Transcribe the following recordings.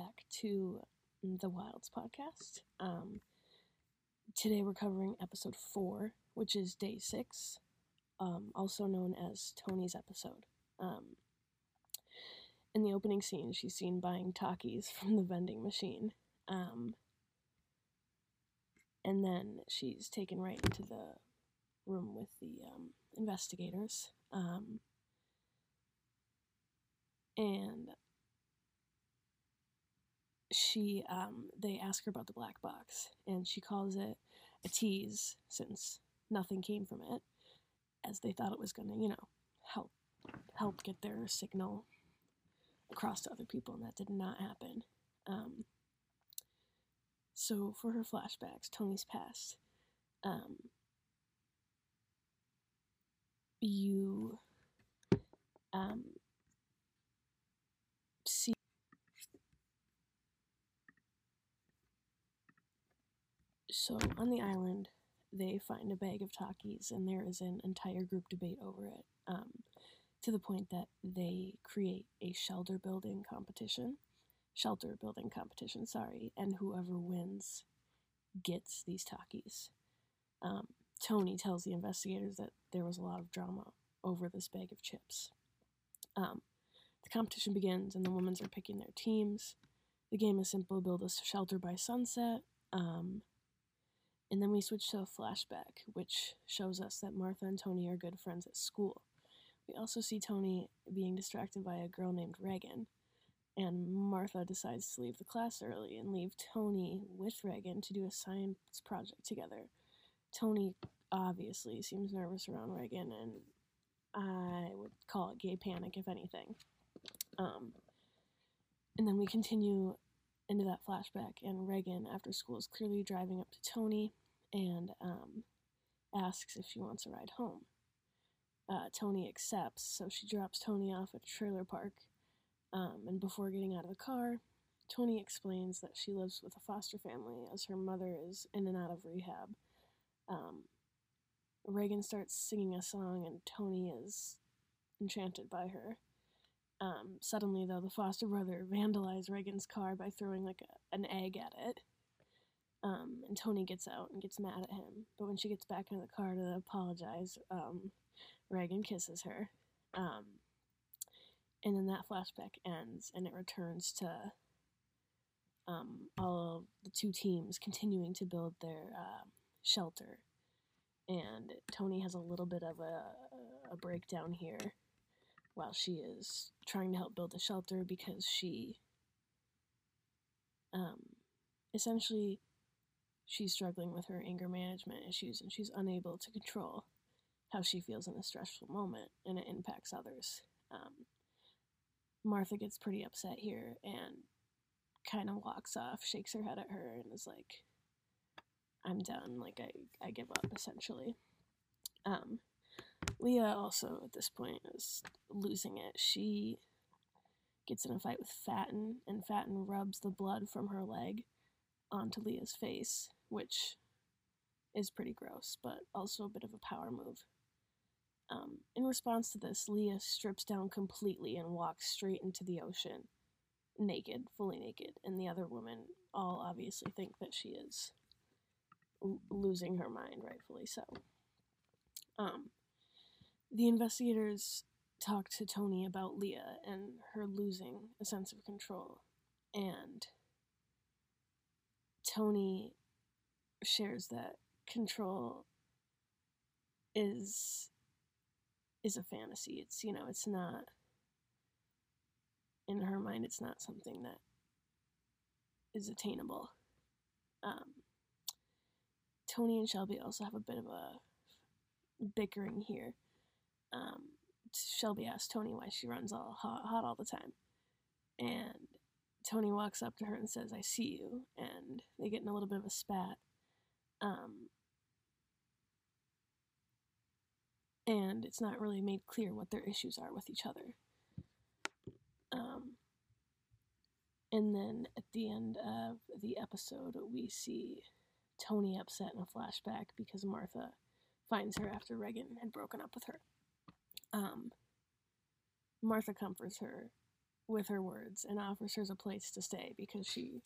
back to the Wilds podcast. Um, today we're covering episode four, which is day six, um, also known as Toni's episode. Um, in the opening scene, she's seen buying Takis from the vending machine. Um, and then she's taken right into the room with the um, investigators. Um, and she um, they ask her about the black box and she calls it a tease since nothing came from it as they thought it was going to you know help help get their signal across to other people and that did not happen. Um, so for her flashbacks toni's past um, you um, see So on the island, they find a bag of Takis, and there is an entire group debate over it, um, to the point that they create a shelter building competition, shelter building competition, sorry, and whoever wins gets these Takis. Um, Toni tells the investigators that there was a lot of drama over this bag of chips. Um, the competition begins, and the women are picking their teams. The game is simple build a shelter by sunset. Um, and then we switch to a flashback, which shows us that Martha and Toni are good friends at school. We also see Toni being distracted by a girl named Regan, and Martha decides to leave the class early and leave Toni with Regan to do a science project together. Toni obviously seems nervous around Regan, and I would call it gay panic, if anything. Um, and then we continue into that flashback, and Regan, after school, is clearly driving up to Toni and um, asks if she wants a ride home. Uh, Toni accepts, so she drops Toni off at a trailer park. Um, and before getting out of the car, Toni explains that she lives with a foster family as her mother is in and out of rehab. Um, Regan starts singing a song, and Toni is enchanted by her. Um, suddenly, though, the foster brother vandalizes Regan's car by throwing like a, an egg at it. Um, and Toni gets out and gets mad at him. But when she gets back in the car to apologize, um, Regan kisses her. Um, and then that flashback ends and it returns to um, all of the two teams continuing to build their uh, shelter. And Toni has a little bit of a, a breakdown here while she is trying to help build the shelter because she um, essentially she's struggling with her anger management issues and she's unable to control how she feels in a stressful moment and it impacts others. Um, Martha gets pretty upset here and kind of walks off, shakes her head at her, and is like, I'm done. Like, I, I give up, essentially. Um, Leah also, at this point, is losing it. She gets in a fight with Fatin, and Fatin rubs the blood from her leg onto Leah's face which is pretty gross, but also a bit of a power move. Um, in response to this, Leah strips down completely and walks straight into the ocean, naked, fully naked, and the other women all obviously think that she is l- losing her mind, rightfully so. Um, the investigators talk to Toni about Leah and her losing a sense of control, and Toni shares that control is is a fantasy. It's you know, it's not in her mind it's not something that is attainable. Um, Toni and Shelby also have a bit of a bickering here. Um, Shelby asks Toni why she runs all hot, hot all the time. And Toni walks up to her and says, I see you. And they get in a little bit of a spat. Um, and it's not really made clear what their issues are with each other. Um, and then at the end of the episode, we see Toni upset in a flashback because Martha finds her after Regan had broken up with her. Um, Martha comforts her with her words and offers her a place to stay because she,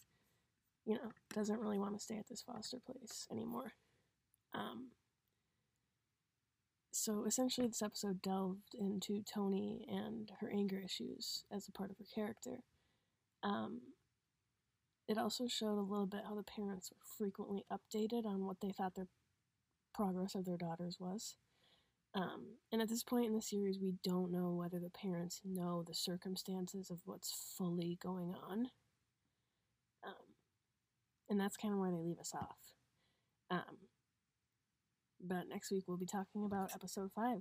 you know, doesn't really want to stay at this foster place anymore. Um, so essentially, this episode delved into Toni and her anger issues as a part of her character. Um, it also showed a little bit how the parents were frequently updated on what they thought their progress of their daughters was. Um, and at this point in the series, we don't know whether the parents know the circumstances of what's fully going on. Um, and that's kind of where they leave us off. Um, but next week, we'll be talking about episode 5